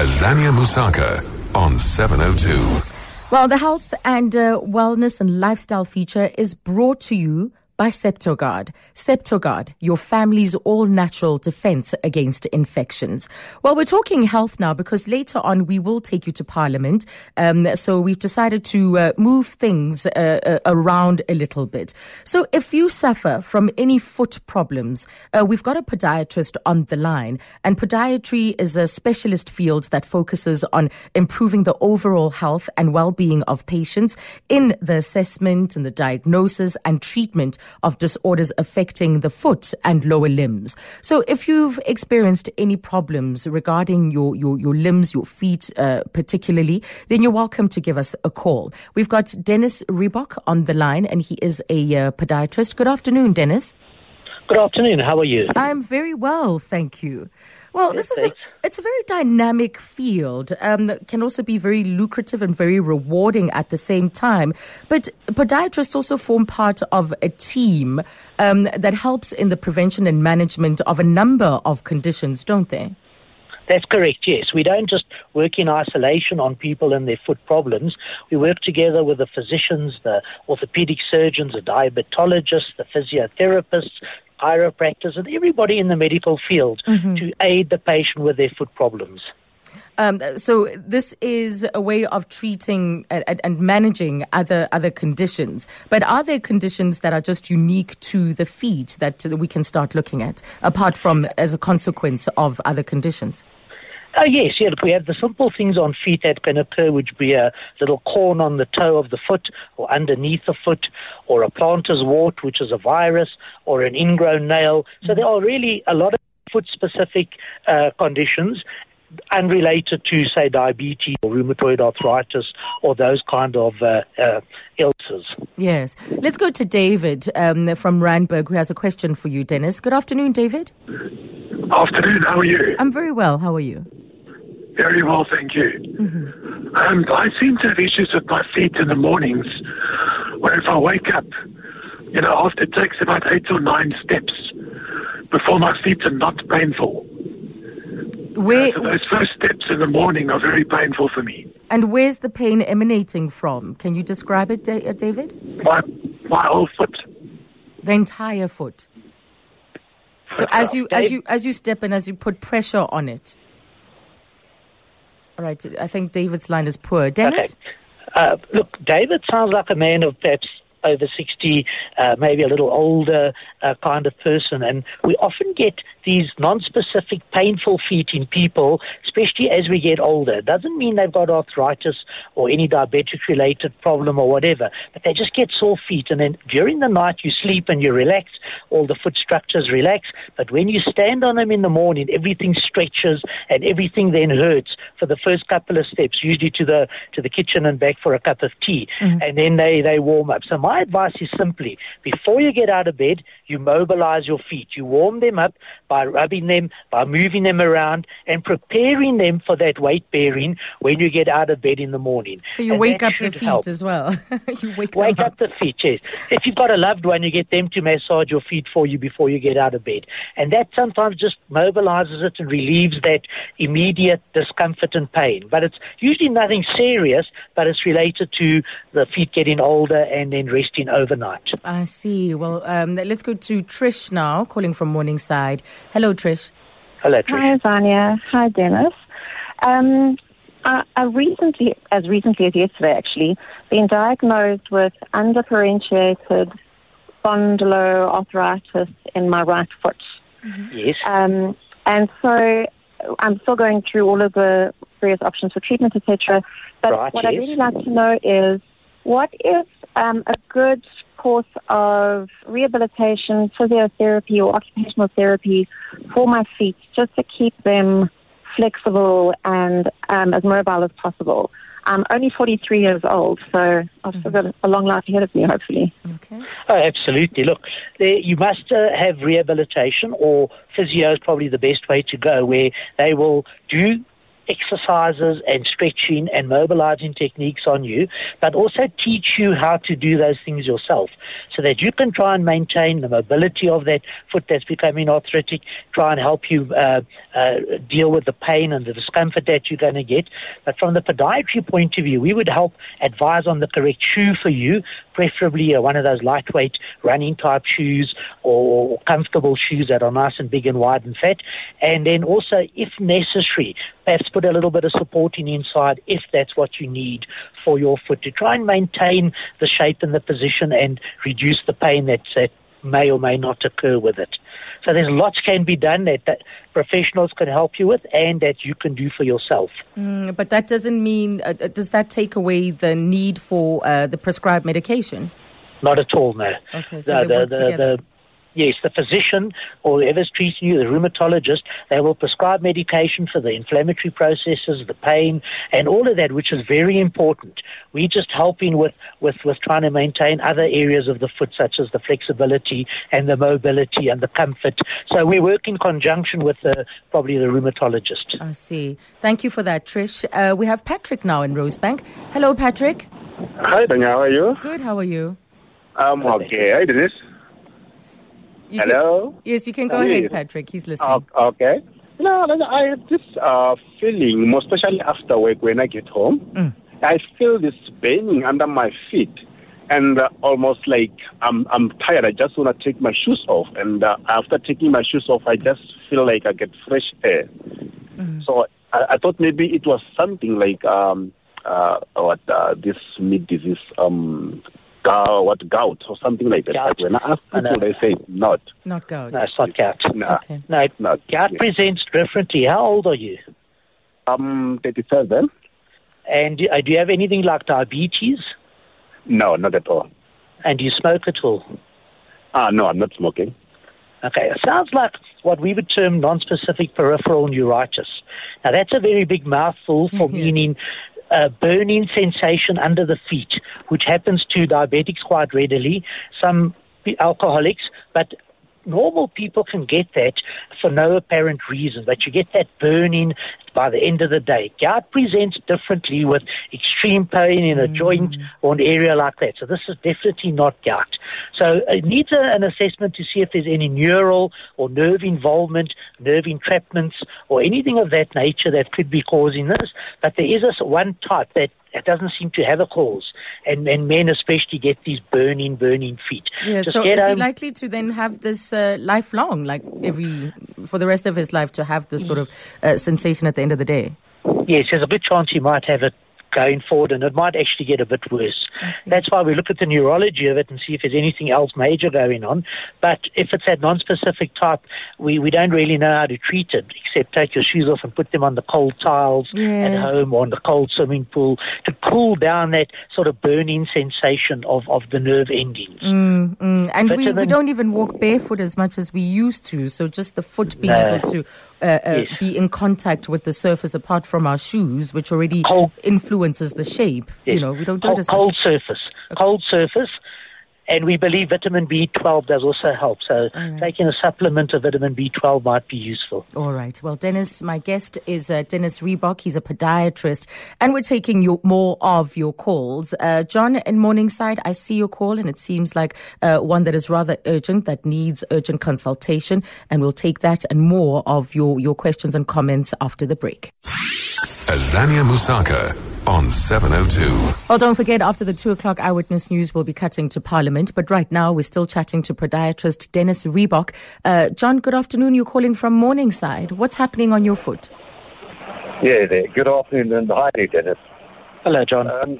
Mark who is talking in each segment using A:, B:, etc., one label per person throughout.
A: Azania Mosaka on 702.
B: Well, the health and uh, wellness and lifestyle feature is brought to you by. Septoguard, your family's all natural defense against infections. Well, we're talking health now because later on we will take you to Parliament. Um, so we've decided to uh, move things uh, uh, around a little bit. So if you suffer from any foot problems, uh, we've got a podiatrist on the line. And podiatry is a specialist field that focuses on improving the overall health and well-being of patients in the assessment and the diagnosis and treatment of disorders affecting the foot and lower limbs. So if you've experienced any problems regarding your, your, your limbs, your feet uh, particularly, then you're welcome to give us a call. We've got Dennis Rehbock on the line and he is a uh, podiatrist. Good afternoon, Dennis.
C: Good afternoon. How are you?
B: I'm very well, thank you. Well,
C: Yes,
B: this is a, it's a very dynamic field. Um, that can also be very lucrative and very rewarding at the same time. But podiatrists also form part of a team um, that helps in the prevention and management of a number of conditions, don't they?
C: That's correct, yes. We don't just work in isolation on people and their foot problems. We work together with the physicians, the orthopedic surgeons, the diabetologists, the physiotherapists, chiropractors, and everybody in the medical field to aid the patient with their foot problems.
B: Um, so this is a way of treating and, and- and managing other other conditions. But are there conditions that are just unique to the feet that we can start looking at, apart from as a consequence of other conditions?
C: Oh, yes, yeah. Look, we have the simple things on feet that can occur, which be a little corn on the toe of the foot or underneath the foot, or a plantar's wart, which is a virus, or an ingrown nail. So there are really a lot of foot specific uh, conditions unrelated to, say, diabetes or rheumatoid arthritis or those kind of uh, uh, illnesses.
B: Yes. Let's go to David um, from Randburg, who has a question for you, Dennis. Good afternoon, David.
D: Afternoon, how are you?
B: I'm very well. How are you?
D: Very well, thank you. Um, I seem to have issues with my feet in the mornings, where if I wake up, you know, after it takes about eight or nine steps before my feet are not painful.
B: Where
D: So those first steps in the morning are very painful for me.
B: and where's the pain emanating from? Can you describe it, uh, David?
D: My my whole foot.
B: The entire foot. So as you as you as you step and as you put pressure on it. All right, I think David's line is poor. Dennis,
C: Okay. Uh, look, David sounds like a man of perhaps over 60, uh, maybe a little older uh, kind of person. And we often get these non-specific painful feet in people, especially as we get older. It doesn't mean they've got arthritis or any diabetic-related problem or whatever, but they just get sore feet. And then during the night you sleep and you relax, all the foot structures relax. But when you stand on them in the morning, everything stretches and everything then hurts for the first couple of steps, usually to the to the kitchen and back for a cup of tea, and then they they warm up. So my advice is simply before you get out of bed, you mobilize your feet. You warm them up by rubbing them, by moving them around, and preparing them for that weight bearing when you get out of bed in the morning.
B: so you
C: And
B: wake up the feet
C: help.
B: as well. you wake,
C: Wake
B: them
C: up the feet, yes. If you've got a loved one, you get them to massage your feet for you before you get out of bed. And that sometimes just mobilizes it and relieves that immediate discomfort and pain. But it's usually nothing serious, but it's related to the feet getting older and then resting overnight.
B: I see. Well, um, let's go to Trish now, calling from Morningside. Hello, Trish.
C: Hello, Trish.
E: Hi, Vanya. Hi, Dennis. Um, I, I recently, as recently as yesterday, actually, been diagnosed with undifferentiated spondyloarthritis in my right foot.
C: Yes.
E: Um, and so I'm still going through all of the various options for treatment, etc. But
C: Right,
E: what I'd really like to know is what is um, a good course of rehabilitation, physiotherapy, or occupational therapy for my feet, just to keep them flexible and um, as mobile as possible. I'm only 43 years old, so I've still got a long life ahead of me, hopefully.
B: Okay.
C: Oh, absolutely. Look, you must uh, have rehabilitation, or physio is probably the best way to go, where they will do exercises and stretching and mobilizing techniques on you, but also teach you how to do those things yourself so that you can try and maintain the mobility of that foot that's becoming arthritic, try and help you uh, uh, deal with the pain and the discomfort that you're going to get. But from the podiatry point of view, we would help advise on the correct shoe for you, preferably uh, one of those lightweight running type shoes or comfortable shoes that are nice and big and wide and fat. And then also, if necessary, perhaps put a little bit of supporting inside if that's what you need for your foot to try and maintain the shape and the position and reduce the pain that, that may or may not occur with it. So there's lots can be done that, that professionals can help you with and that you can do for yourself.
B: Mm, but that doesn't mean, uh, uh does that take away the need for uh, the prescribed medication?
C: Not at all, no.
B: Okay, so the, they work the, together.
C: The, yes, the physician or whoever's treating you, the rheumatologist, they will prescribe medication for the inflammatory processes, the pain, and all of that, which is very important. We're just helping with, with, with trying to maintain other areas of the foot, such as the flexibility and the mobility and the comfort. So we work in conjunction with the, probably the rheumatologist.
B: I see. Thank you for that, Trish. Uh, we have Patrick now in Rosebank. Hello, Patrick.
F: Hi, Daniel. How are you?
B: Good. How are you?
F: I'm okay. Hi, Dennis.
B: You
F: Hello?
B: Can, yes, you can go ahead, Patrick. He's listening.
F: Uh, okay. No, no, I have this uh, feeling, more especially after work when I get home. Mm. I feel this burning under my feet, and uh, almost like I'm I'm tired. I just want to take my shoes off, and uh, after taking my shoes off, I just feel like I get fresh air. Mm. So I, I, thought maybe it was something like um, uh, what uh, this mid disease um, gout, what gout or something like that. Gout. But when I ask people, they say not.
B: Not gout.
C: No, it's not gout.
F: No,
B: okay.
C: no,
F: not.
C: Gout presents differently. How old are you?
F: I'm 37.
C: And do, uh, do you have anything like diabetes?
F: No, not at all.
C: And do you smoke at all?
F: Ah, no, I'm not smoking.
C: Okay, it sounds like what we would term non-specific peripheral neuritis. Now that's a very big mouthful for yes. meaning a burning sensation under the feet, which happens to diabetics quite readily, some alcoholics, but normal people can get that for no apparent reason, but you get that burning by the end of the day. Gout presents differently with extreme pain in a mm. joint or an area like that. So this is definitely not gout. So it needs a, an assessment to see if there's any neural or nerve involvement, nerve entrapments, or anything of that nature that could be causing this. But there is one type that it doesn't seem to have a cause, and, and men especially get these burning, burning feet.
B: Yeah, Just so is home. he likely to then have this uh, lifelong, like every for the rest of his life, to have this sort of uh, sensation at the end of the day?
C: Yes, there's a good chance he might have it going forward, and it might actually get a bit worse. That's why we look at the neurology of it and see if there's anything else major going on. But if it's that non-specific type, we, we don't really know how to treat it, except take your shoes off and put them on the cold tiles
B: yes.
C: at home or on the cold swimming pool to cool down that sort of burning sensation of, of the nerve endings.
B: Mm, mm. And we, we don't even walk barefoot as much as we used to, so just the foot being no. able to uh, uh, yes. be in contact with the surface apart from our shoes, which already cold. influences the shape. Yes. You know, we don't do
C: cold,
B: it as a
C: cold surface, okay. cold surface, and we believe vitamin B12 does also help. So right. taking a supplement of vitamin B12 might be useful.
B: All right. Well, Dennis, my guest is uh, Dennis Rehbock. He's a podiatrist, and we're taking your, more of your calls. Uh, John in Morningside, I see your call, and it seems like uh, one that is rather urgent, that needs urgent consultation, and we'll take that and more of your, your questions and comments after the break.
A: Azania Mosaka on 702.
B: Well, don't forget, after the 2 o'clock Eyewitness News, we'll be cutting to Parliament. But right now, we're still chatting to podiatrist Dennis Rehbock. Uh, John, good afternoon. You're calling from Morningside. What's happening on your foot?
G: Yeah, there. Good afternoon and hi, Dennis.
C: Hello, John.
G: Um,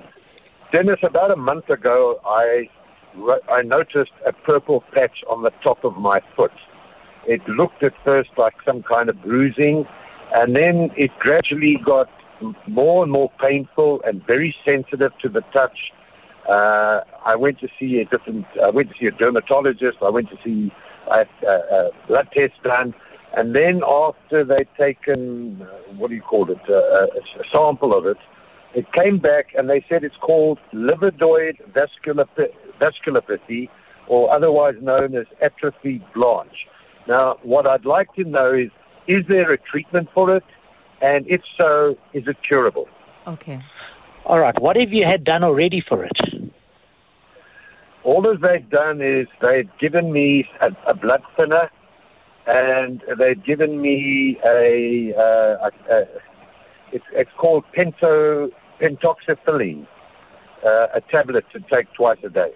G: Dennis, about a month ago, I, I noticed a purple patch on the top of my foot. It looked at first like some kind of bruising, and then it gradually got more and more painful and very sensitive to the touch. Uh, I went to see a different. I went to see a dermatologist. I went to see a, a, a blood test done, and then after they'd taken uh, what do you call it, a, a sample of it, it came back and they said it's called livedoid vascular vasculopathy, or otherwise known as atrophie blanche. Now, what I'd like to know is, is there a treatment for it? And if so, is it curable?
B: Okay.
C: All right. What have you had done already for it?
G: All that they've done is they've given me a, a blood thinner, and they've given me a, uh, a, a it's, it's called pento pentoxifylline, uh, a tablet to take twice a day.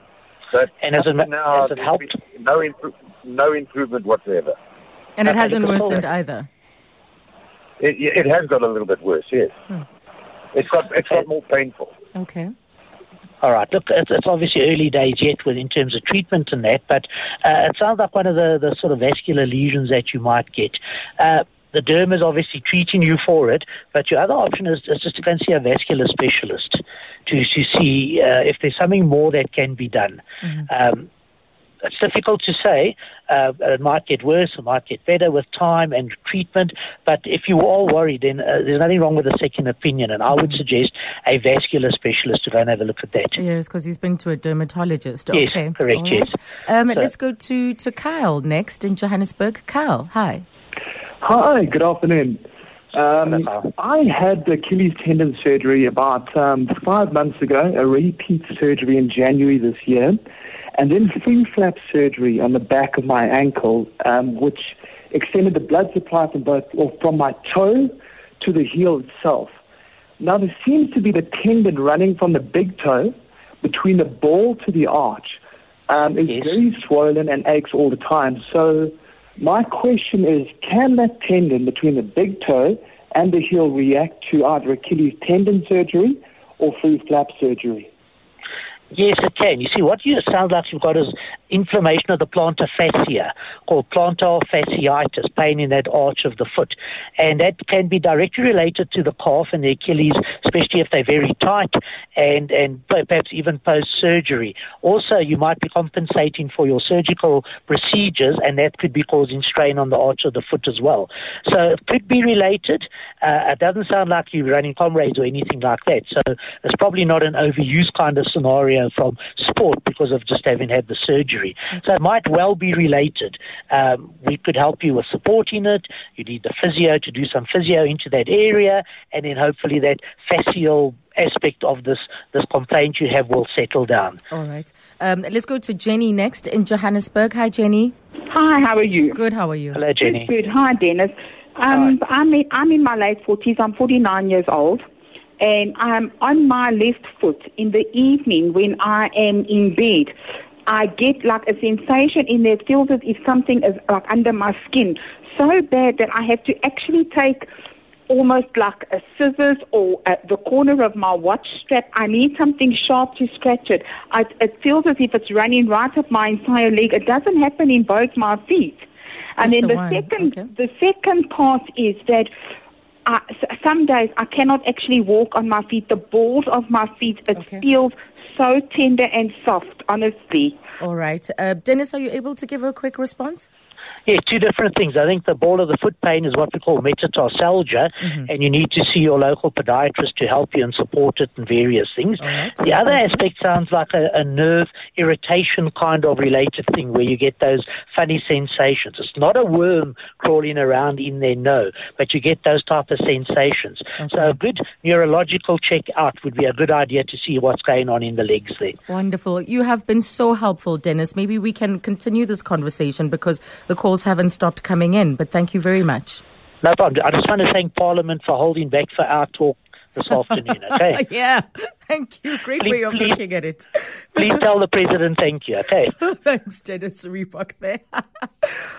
G: But
C: And has it,
G: up to now,
C: has it helped?
G: No, impro- no improvement whatsoever.
B: And it hasn't worsened either.
G: It, it has got a little bit worse. Yes, it's got it's got more painful.
B: Okay.
C: All right. Look, it's, it's obviously early days yet with in terms of treatment and that, but uh, it sounds like one of the, the sort of vascular lesions that you might get. Uh, the derm is obviously treating you for it, but your other option is, is just to go and see a vascular specialist to, to see uh, if there's something more that can be done. Um, it's difficult to say. Uh, it might get worse, it might get better with time and treatment. But if you are worried, then uh, there's nothing wrong with a second opinion. And I would suggest a vascular specialist to go and have a look at that.
B: Yes, because he's been to a dermatologist.
C: Yes,
B: okay.
C: correct,
B: All
C: yes.
B: Um,
C: So-
B: let's go to, to Kyle next in Johannesburg. Kyle, hi.
H: Hi, good afternoon. Um, I had Achilles tendon surgery about um, five months ago, a repeat surgery in January this year, and then free flap surgery on the back of my ankle, um, which extended the blood supply from both or from my toe to the heel itself. Now there seems to be the tendon running from the big toe between the ball to the arch. Um, it's
C: Yes.
H: very swollen and aches all the time. So my question is, can that tendon between the big toe and the heel react to either Achilles tendon surgery or free flap surgery?
C: Yes, it can. You see, what you sound like you've got is inflammation of the plantar fascia, called plantar fasciitis, pain in that arch of the foot. And that can be directly related to the calf and the Achilles, especially if they're very tight and, and perhaps even post surgery. Also, you might be compensating for your surgical procedures, and that could be causing strain on the arch of the foot as well. So it could be related. Uh, it doesn't sound like you're running comrades or anything like that. So it's probably not an overuse kind of scenario from sport because of just having had the surgery. So it might well be related. Um, we could help you with supporting it. You need the physio to do some physio into that area, and then hopefully that fascial aspect of this this complaint you have will settle down.
B: All right. Um, let's go to Jenny next in Johannesburg. Hi, Jenny.
I: Hi, how are you?
B: Good. How are you?
C: Hello, Jenny.
I: Good, good. Hi, Dennis. Um, I'm in, I'm in my late forties. I'm 49 years old, and I'm on my left foot in the evening when I am in bed. I get like a sensation in there. Feels as if something is like under my skin, so bad that I have to actually take almost like a scissors or at the corner of my watch strap. I need something sharp to scratch it. I, it feels as if it's running right up my entire leg. It doesn't happen in both my feet. And
B: Just
I: then
B: the
I: the, second,
B: okay.
I: the second part is that I, some days I cannot actually walk on my feet. The balls of my feet, it
B: Okay.
I: feels so tender and soft, honestly.
B: All right. Uh, Dennis, are you able to give a quick response?
C: Yeah, two different things. I think the ball of the foot pain is what we call metatarsalgia, mm-hmm. and you need to see your local podiatrist to help you and support it and various things.
B: Oh, right.
C: The other aspect sounds like a, a nerve irritation kind of related thing where you get those funny sensations. It's not a worm crawling around in there, no, but you get those type of sensations. So a good neurological check out would be a good idea to see what's going on in the legs there.
B: Wonderful. You have been so helpful, Dennis. Maybe we can continue this conversation because the calls haven't stopped coming in. But thank you very much.
C: No problem. I just want to thank Parliament for holding back for our talk this afternoon, okay?
B: Yeah. Thank you. Great
C: Please-
B: way of
C: please-
B: looking at it.
C: Please tell the President thank you, okay?
B: Thanks, Dennis Rehbock there.